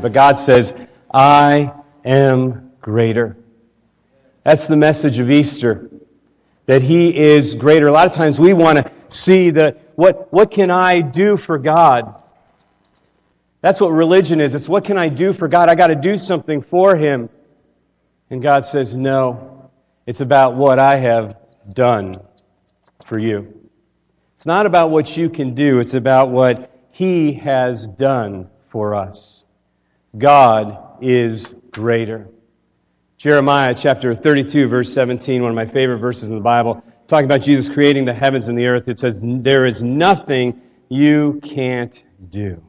but God says, I am greater. That's the message of Easter, that He is greater. A lot of times we want to see the, what, what can I do for God? That's what religion is. It's what can I do for God? I got to do something for Him. And God says, no, it's about what I have done for you. It's not about what you can do, it's about what He has done for us. God is greater. Jeremiah chapter 32, verse 17, one of my favorite verses in the Bible, talking about Jesus creating the heavens and the earth. It says, There is nothing you can't do.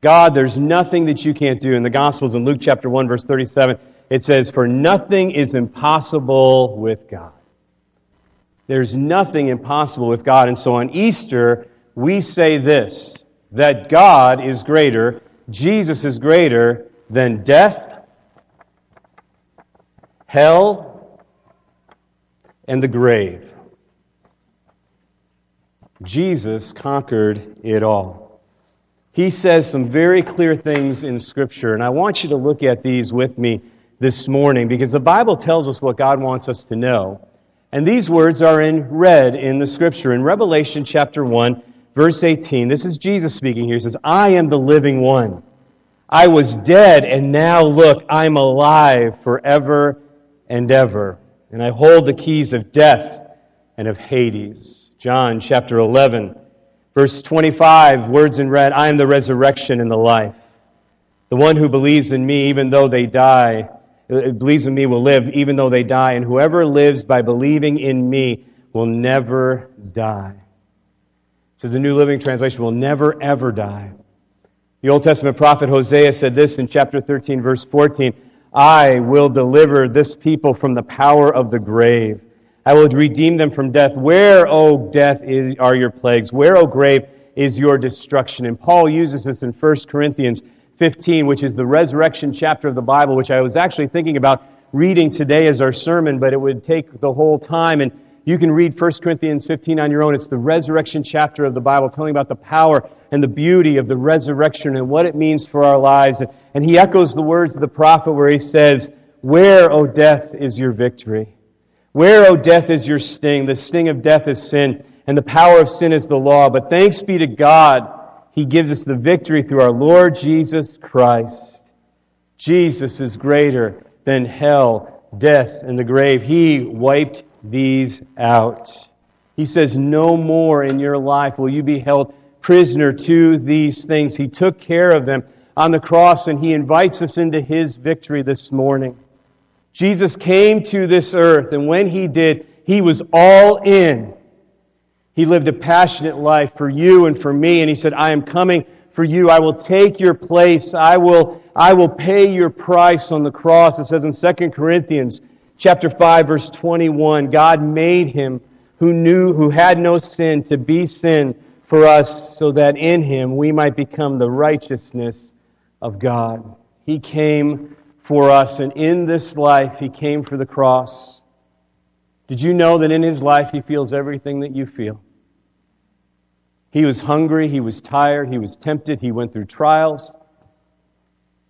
God, there's nothing that you can't do. In the Gospels, in Luke chapter 1, verse 37, it says, For nothing is impossible with God. There's nothing impossible with God. And so on Easter, we say this that God is greater, Jesus is greater than death, hell, and the grave. Jesus conquered it all. He says some very clear things in Scripture, and I want you to look at these with me this morning because the Bible tells us what God wants us to know. And these words are in red in the Scripture. In Revelation chapter 1, verse 18, this is Jesus speaking here. He says, I am the living one. I was dead, and now look, I'm alive forever and ever. And I hold the keys of death and of Hades. John chapter 11, verse 25, words in red I am the resurrection and the life. The one who believes in me, even though they die, uh, believes in me will live, even though they die. And whoever lives by believing in me will never die. Says the New Living Translation will never, ever die. The Old Testament prophet Hosea said this in chapter 13, verse 14 I will deliver this people from the power of the grave. I will redeem them from death. Where, O death, is, are your plagues? Where, O grave, is your destruction? And Paul uses this in 1 Corinthians 15, which is the resurrection chapter of the Bible, which I was actually thinking about reading today as our sermon, but it would take the whole time. And you can read 1 Corinthians 15 on your own. It's the resurrection chapter of the Bible, telling about the power and the beauty of the resurrection and what it means for our lives. And he echoes the words of the prophet where he says, Where, O death, is your victory? Where, O death, is your sting? The sting of death is sin, and the power of sin is the law. But thanks be to God, he gives us the victory through our Lord Jesus Christ. Jesus is greater than hell, death, and the grave. He wiped these out. He says, No more in your life will you be held prisoner to these things. He took care of them on the cross, and He invites us into His victory this morning. Jesus came to this earth, and when He did, He was all in. He lived a passionate life for you and for me, and He said, I am coming for you. I will take your place. I will, I will pay your price on the cross. It says in 2 Corinthians chapter 5 verse 21, God made him who knew, who had no sin to be sin for us so that in him we might become the righteousness of God. He came for us and in this life he came for the cross. Did you know that in his life he feels everything that you feel? He was hungry, he was tired, he was tempted, he went through trials.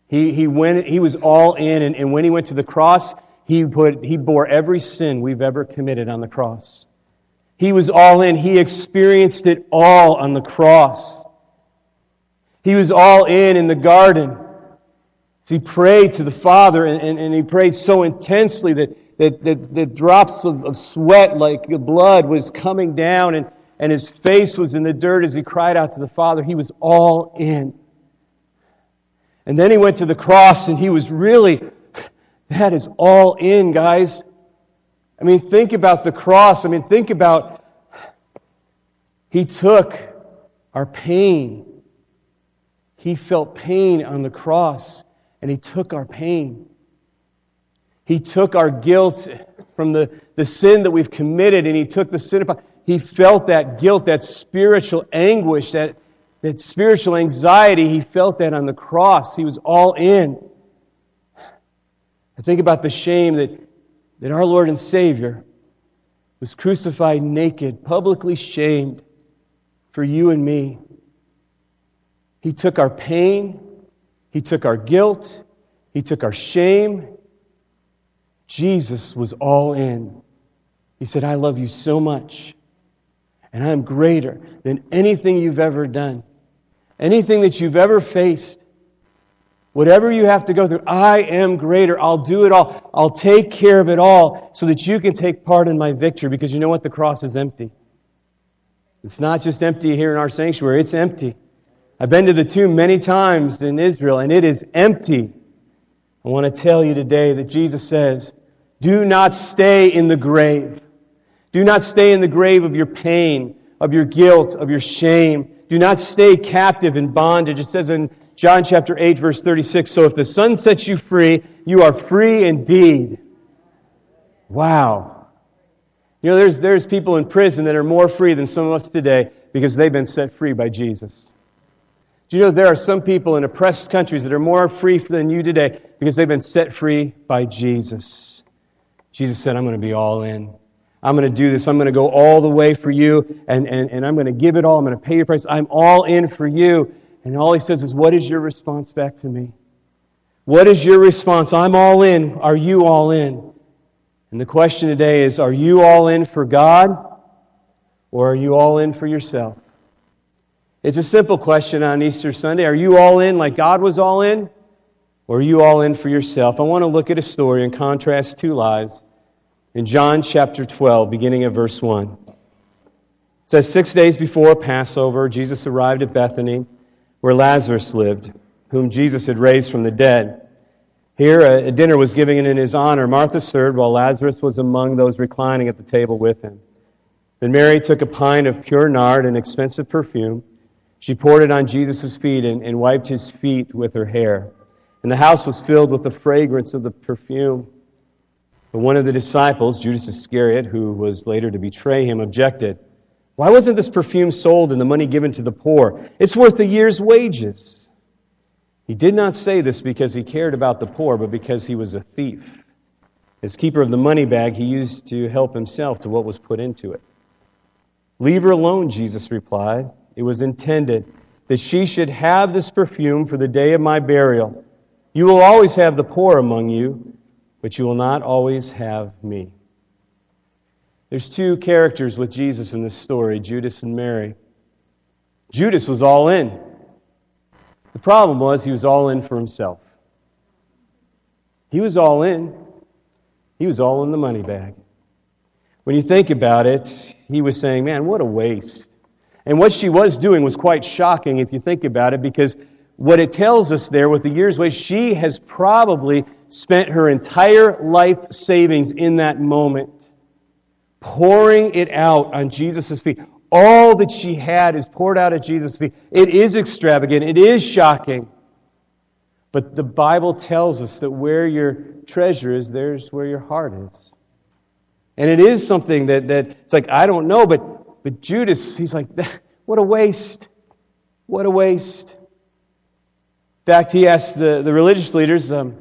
He, he, went, he was all in, and, and when he went to the cross, he, put, he bore every sin we've ever committed on the cross. He was all in. He experienced it all on the cross. He was all in in the garden. He prayed to the Father, and, and, and he prayed so intensely that, that, that, that drops of, of sweat like blood was coming down, and, and his face was in the dirt as he cried out to the Father. He was all in. And then he went to the cross, and he was really that is all in, guys. I mean, think about the cross. I mean, think about He took our pain. He felt pain on the cross, and He took our pain. He took our guilt from the, the sin that we've committed, and He took the sin upon. He felt that guilt, that spiritual anguish, that, that spiritual anxiety. He felt that on the cross. He was all in. I think about the shame that, that our Lord and Savior was crucified naked, publicly shamed for you and me. He took our pain, He took our guilt. He took our shame. Jesus was all in. He said, I love you so much, and I am greater than anything you've ever done, anything that you've ever faced. Whatever you have to go through, I am greater. I'll do it all. I'll take care of it all so that you can take part in my victory because you know what? The cross is empty. It's not just empty here in our sanctuary, it's empty. I've been to the tomb many times in Israel and it is empty. I want to tell you today that Jesus says, do not stay in the grave. Do not stay in the grave of your pain, of your guilt, of your shame. Do not stay captive in bondage. It says in John chapter 8, verse 36 So if the Son sets you free, you are free indeed. Wow. You know, there's, there's people in prison that are more free than some of us today because they've been set free by Jesus. Do you know there are some people in oppressed countries that are more free than you today because they've been set free by Jesus? Jesus said, I'm going to be all in. I'm going to do this. I'm going to go all the way for you, and, and, and I'm going to give it all. I'm going to pay your price. I'm all in for you. And all he says is, What is your response back to me? What is your response? I'm all in. Are you all in? And the question today is Are you all in for God, or are you all in for yourself? It's a simple question on Easter Sunday. Are you all in like God was all in? Or are you all in for yourself? I want to look at a story and contrast two lives in John chapter 12, beginning at verse 1. It says, Six days before Passover, Jesus arrived at Bethany, where Lazarus lived, whom Jesus had raised from the dead. Here, a dinner was given in his honor. Martha served, while Lazarus was among those reclining at the table with him. Then Mary took a pint of pure nard, an expensive perfume. She poured it on Jesus' feet and, and wiped his feet with her hair. And the house was filled with the fragrance of the perfume. But one of the disciples, Judas Iscariot, who was later to betray him, objected. Why wasn't this perfume sold and the money given to the poor? It's worth a year's wages. He did not say this because he cared about the poor, but because he was a thief. As keeper of the money bag, he used to help himself to what was put into it. Leave her alone, Jesus replied. It was intended that she should have this perfume for the day of my burial. You will always have the poor among you, but you will not always have me. There's two characters with Jesus in this story Judas and Mary. Judas was all in. The problem was he was all in for himself. He was all in. He was all in the money bag. When you think about it, he was saying, Man, what a waste. And what she was doing was quite shocking if you think about it, because what it tells us there with the year's wage, she has probably spent her entire life savings in that moment, pouring it out on Jesus' feet. All that she had is poured out at Jesus' feet. It is extravagant. It is shocking. But the Bible tells us that where your treasure is, there's where your heart is. And it is something that, that it's like, I don't know, but, but Judas, he's like, what a waste. What a waste. In fact, he asked the, the religious leaders, um,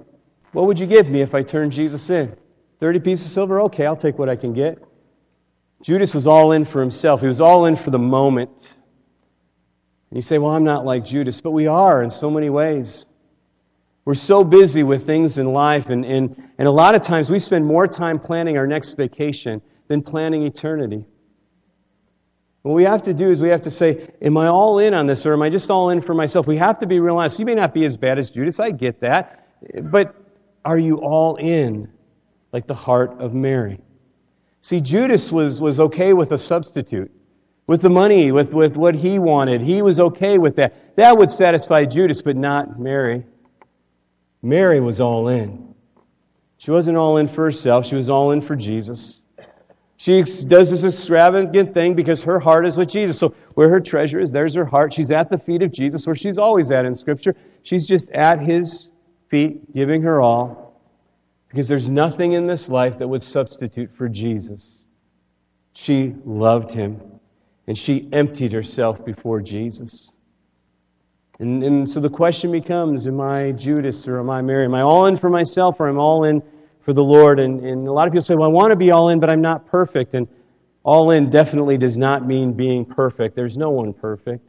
What would you give me if I turned Jesus in? 30 pieces of silver? Okay, I'll take what I can get. Judas was all in for himself, he was all in for the moment. And you say, Well, I'm not like Judas, but we are in so many ways. We're so busy with things in life, and, and, and a lot of times we spend more time planning our next vacation than planning eternity. What we have to do is we have to say, Am I all in on this or am I just all in for myself? We have to be real honest. You may not be as bad as Judas, I get that. But are you all in like the heart of Mary? See, Judas was, was okay with a substitute, with the money, with, with what he wanted. He was okay with that. That would satisfy Judas, but not Mary. Mary was all in. She wasn't all in for herself, she was all in for Jesus. She does this extravagant thing because her heart is with Jesus. So where her treasure is, there's her heart. She's at the feet of Jesus, where she's always at in Scripture. She's just at his feet, giving her all. Because there's nothing in this life that would substitute for Jesus. She loved him, and she emptied herself before Jesus. And, and so the question becomes Am I Judas or am I Mary? Am I all in for myself or am I all in for the Lord. And, and a lot of people say, well, I want to be all in, but I'm not perfect. And all in definitely does not mean being perfect. There's no one perfect.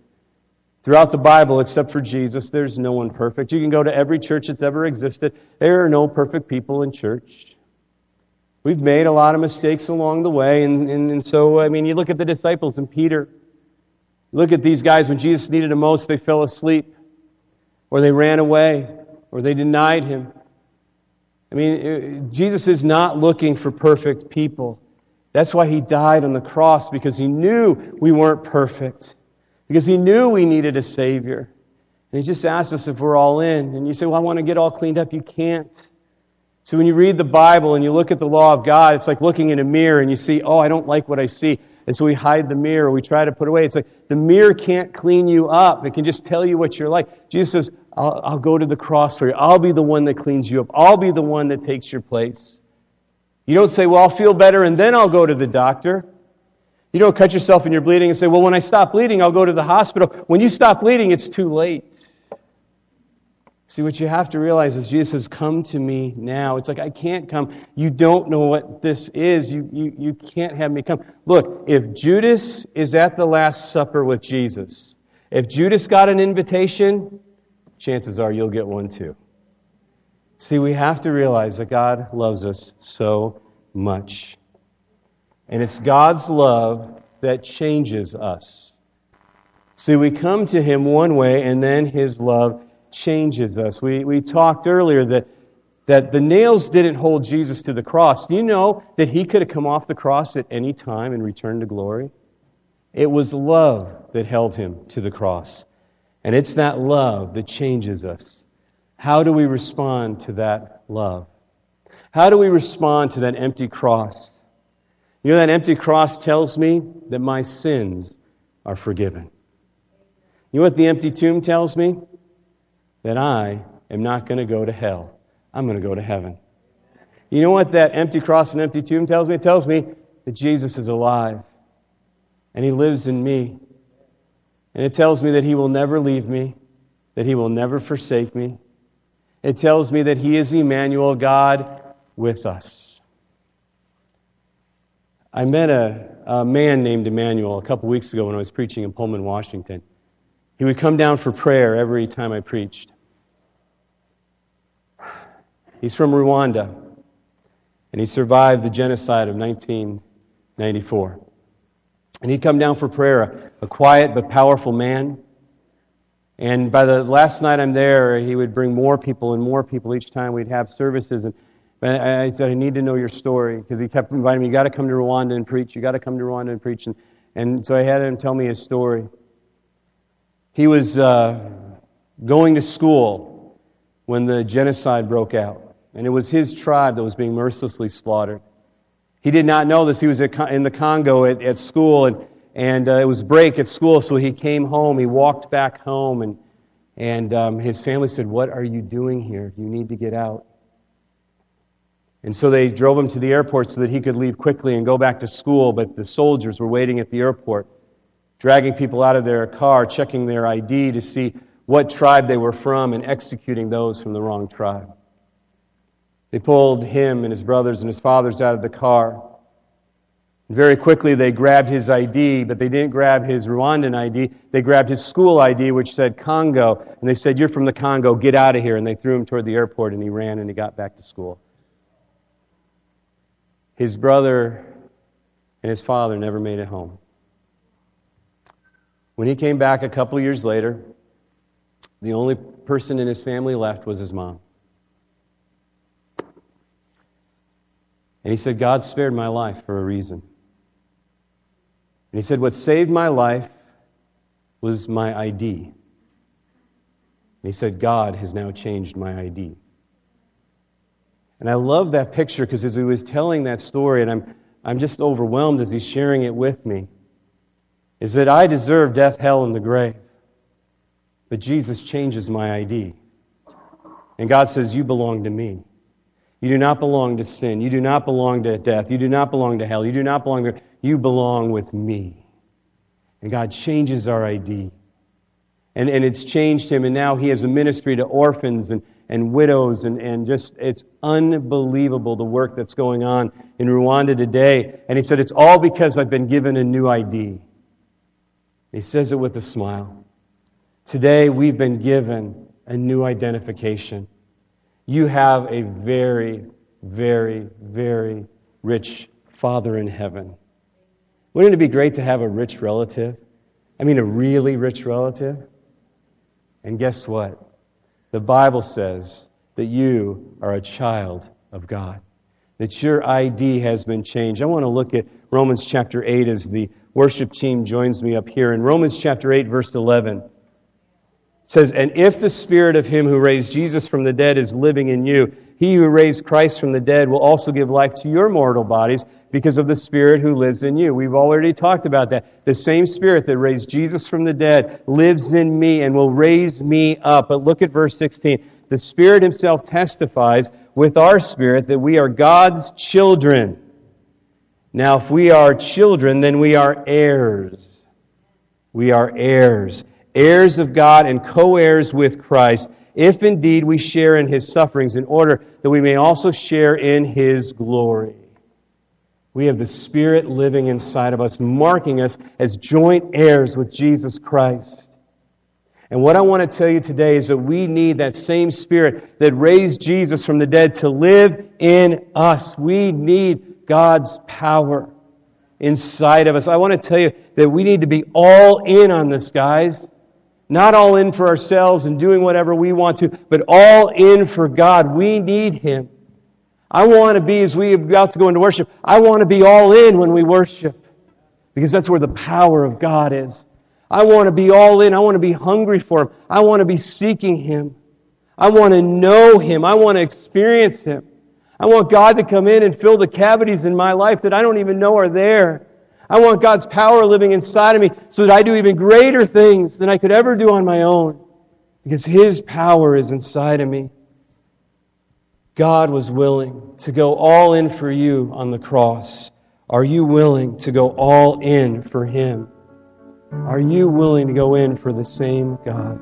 Throughout the Bible, except for Jesus, there's no one perfect. You can go to every church that's ever existed. There are no perfect people in church. We've made a lot of mistakes along the way. And, and, and so, I mean, you look at the disciples and Peter. Look at these guys. When Jesus needed them most, they fell asleep, or they ran away, or they denied him. I mean, uh, Jesus is not looking for perfect people. That's why he died on the cross, because he knew we weren't perfect because he knew we needed a Savior. And he just asked us if we're all in. And you say, Well, I want to get all cleaned up. You can't. So when you read the Bible and you look at the law of God, it's like looking in a mirror and you see, Oh, I don't like what I see. And so we hide the mirror, we try to put away. It's like the mirror can't clean you up. It can just tell you what you're like. Jesus says, I'll, I'll go to the cross for you. I'll be the one that cleans you up. I'll be the one that takes your place. You don't say, Well, I'll feel better and then I'll go to the doctor. You don't cut yourself and you're bleeding and say, Well, when I stop bleeding, I'll go to the hospital. When you stop bleeding, it's too late. See, what you have to realize is Jesus says, Come to me now. It's like, I can't come. You don't know what this is. You, you, you can't have me come. Look, if Judas is at the Last Supper with Jesus, if Judas got an invitation, chances are you'll get one too. See, we have to realize that God loves us so much. And it's God's love that changes us. See, we come to Him one way, and then His love changes us. We, we talked earlier that, that the nails didn't hold Jesus to the cross. Do you know that He could have come off the cross at any time and returned to glory? It was love that held Him to the cross. And it's that love that changes us. How do we respond to that love? How do we respond to that empty cross? You know, that empty cross tells me that my sins are forgiven. You know what the empty tomb tells me? That I am not going to go to hell. I'm going to go to heaven. You know what that empty cross and empty tomb tells me? It tells me that Jesus is alive and he lives in me. And it tells me that he will never leave me, that he will never forsake me. It tells me that he is Emmanuel, God with us. I met a, a man named Emmanuel a couple weeks ago when I was preaching in Pullman, Washington. He would come down for prayer every time I preached. He's from Rwanda, and he survived the genocide of 1994. And he'd come down for prayer, a quiet but powerful man. And by the last night I'm there, he would bring more people and more people each time we'd have services. And I said, I need to know your story because he kept inviting me, you got to come to Rwanda and preach. You got to come to Rwanda and preach. And, and so I had him tell me his story. He was uh, going to school when the genocide broke out, and it was his tribe that was being mercilessly slaughtered. He did not know this. He was in the Congo at, at school, and, and uh, it was break at school, so he came home. He walked back home, and, and um, his family said, What are you doing here? You need to get out. And so they drove him to the airport so that he could leave quickly and go back to school, but the soldiers were waiting at the airport, dragging people out of their car, checking their ID to see what tribe they were from, and executing those from the wrong tribe. They pulled him and his brothers and his fathers out of the car. Very quickly, they grabbed his ID, but they didn't grab his Rwandan ID. They grabbed his school ID, which said Congo, and they said, You're from the Congo, get out of here. And they threw him toward the airport, and he ran and he got back to school. His brother and his father never made it home. When he came back a couple years later, the only person in his family left was his mom. And he said, God spared my life for a reason. And he said, What saved my life was my ID. And he said, God has now changed my ID. And I love that picture because as he was telling that story, and I'm, I'm just overwhelmed as he's sharing it with me, is that I deserve death, hell, and the grave. But Jesus changes my ID. And God says, You belong to me. You do not belong to sin. You do not belong to death. You do not belong to hell. You do not belong to. You belong with me. And God changes our ID. And, and it's changed him, and now he has a ministry to orphans and, and widows, and, and just, it's unbelievable the work that's going on in Rwanda today. And he said, It's all because I've been given a new ID. He says it with a smile. Today, we've been given a new identification. You have a very, very, very rich Father in heaven. Wouldn't it be great to have a rich relative? I mean, a really rich relative? And guess what? The Bible says that you are a child of God, that your ID has been changed. I want to look at Romans chapter 8 as the worship team joins me up here. In Romans chapter 8, verse 11, it says, And if the spirit of him who raised Jesus from the dead is living in you, he who raised Christ from the dead will also give life to your mortal bodies because of the Spirit who lives in you. We've already talked about that. The same Spirit that raised Jesus from the dead lives in me and will raise me up. But look at verse 16. The Spirit Himself testifies with our spirit that we are God's children. Now, if we are children, then we are heirs. We are heirs. Heirs of God and co heirs with Christ if indeed we share in his sufferings, in order that we may also share in his glory. We have the Spirit living inside of us, marking us as joint heirs with Jesus Christ. And what I want to tell you today is that we need that same Spirit that raised Jesus from the dead to live in us. We need God's power inside of us. I want to tell you that we need to be all in on this, guys. Not all in for ourselves and doing whatever we want to, but all in for God. We need Him. I want to be, as we about to go into worship, I want to be all in when we worship. Because that's where the power of God is. I want to be all in. I want to be hungry for Him. I want to be seeking Him. I want to know Him. I want to experience Him. I want God to come in and fill the cavities in my life that I don't even know are there. I want God's power living inside of me so that I do even greater things than I could ever do on my own because His power is inside of me. God was willing to go all in for you on the cross. Are you willing to go all in for Him? Are you willing to go in for the same God?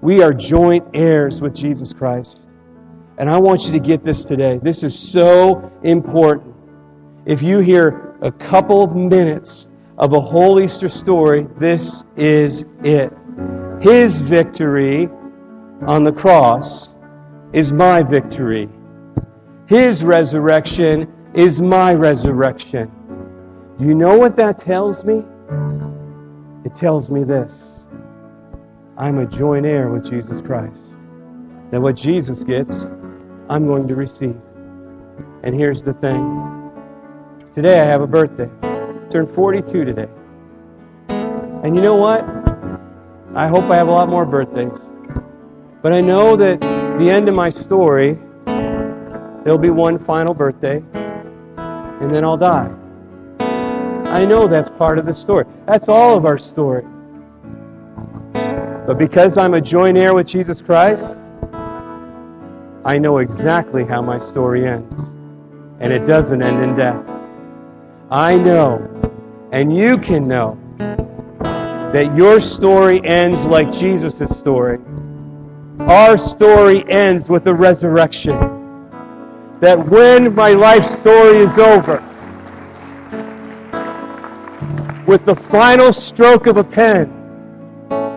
We are joint heirs with Jesus Christ. And I want you to get this today. This is so important. If you hear a couple minutes of a whole Easter story, this is it. His victory on the cross is my victory. His resurrection is my resurrection. Do you know what that tells me? It tells me this I'm a joint heir with Jesus Christ. That what Jesus gets, I'm going to receive. And here's the thing Today I have a birthday. Turned 42 today. And you know what? I hope I have a lot more birthdays. But I know that the end of my story, there'll be one final birthday, and then I'll die. I know that's part of the story. That's all of our story. But because I'm a joint heir with Jesus Christ, I know exactly how my story ends. And it doesn't end in death. I know, and you can know, that your story ends like Jesus' story. Our story ends with the resurrection. That when my life story is over, with the final stroke of a pen,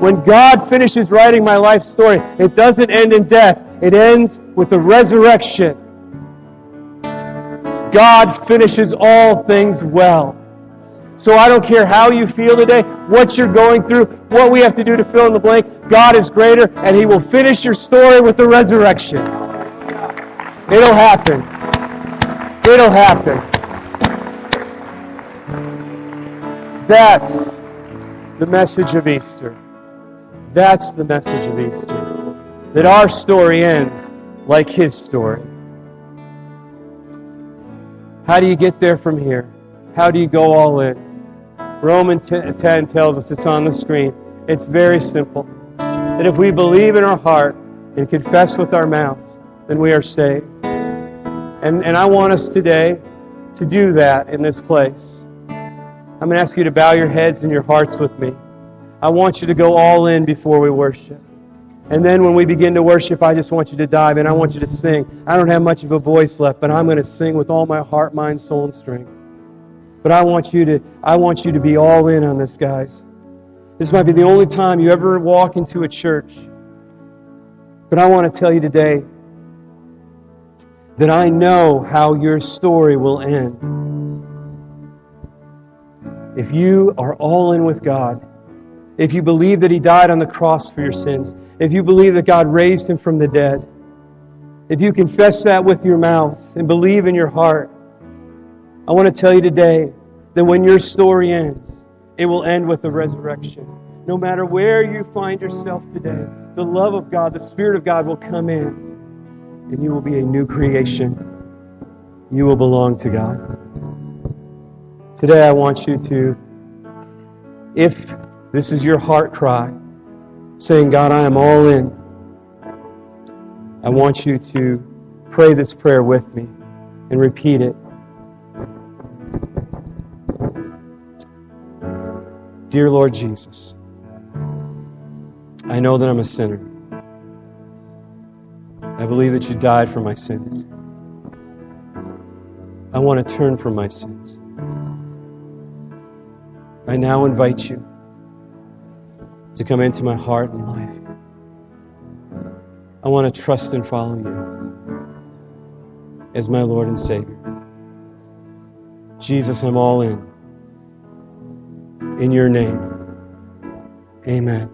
when God finishes writing my life story, it doesn't end in death, it ends with the resurrection God finishes all things well. So I don't care how you feel today, what you're going through, what we have to do to fill in the blank. God is greater, and He will finish your story with the resurrection. It'll happen. It'll happen. That's the message of Easter. That's the message of Easter. That our story ends like His story. How do you get there from here? How do you go all in? Romans 10 tells us it's on the screen. It's very simple. That if we believe in our heart and confess with our mouth, then we are saved. And, and I want us today to do that in this place. I'm going to ask you to bow your heads and your hearts with me. I want you to go all in before we worship. And then when we begin to worship, I just want you to dive in. I want you to sing. I don't have much of a voice left, but I'm going to sing with all my heart, mind, soul, and strength. But I want you to, I want you to be all in on this, guys. This might be the only time you ever walk into a church. But I want to tell you today that I know how your story will end. If you are all in with God, if you believe that He died on the cross for your sins, if you believe that God raised Him from the dead, if you confess that with your mouth and believe in your heart, I want to tell you today that when your story ends, it will end with the resurrection. No matter where you find yourself today, the love of God, the Spirit of God will come in and you will be a new creation. You will belong to God. Today, I want you to, if this is your heart cry, saying, God, I am all in, I want you to pray this prayer with me and repeat it. Dear Lord Jesus, I know that I'm a sinner. I believe that you died for my sins. I want to turn from my sins. I now invite you to come into my heart and life. I want to trust and follow you as my Lord and Savior. Jesus, I'm all in. In your name. Amen.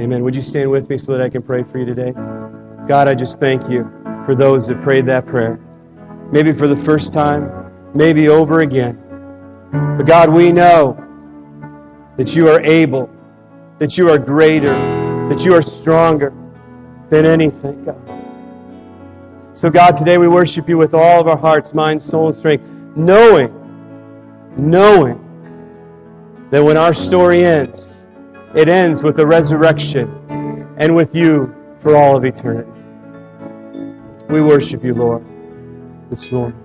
Amen. Would you stand with me so that I can pray for you today? God, I just thank you for those that prayed that prayer. Maybe for the first time, maybe over again. But God, we know that you are able, that you are greater, that you are stronger than anything, God. So, God, today we worship you with all of our hearts, mind, soul, and strength, knowing, knowing that when our story ends, it ends with the resurrection and with you for all of eternity. We worship you, Lord, this morning.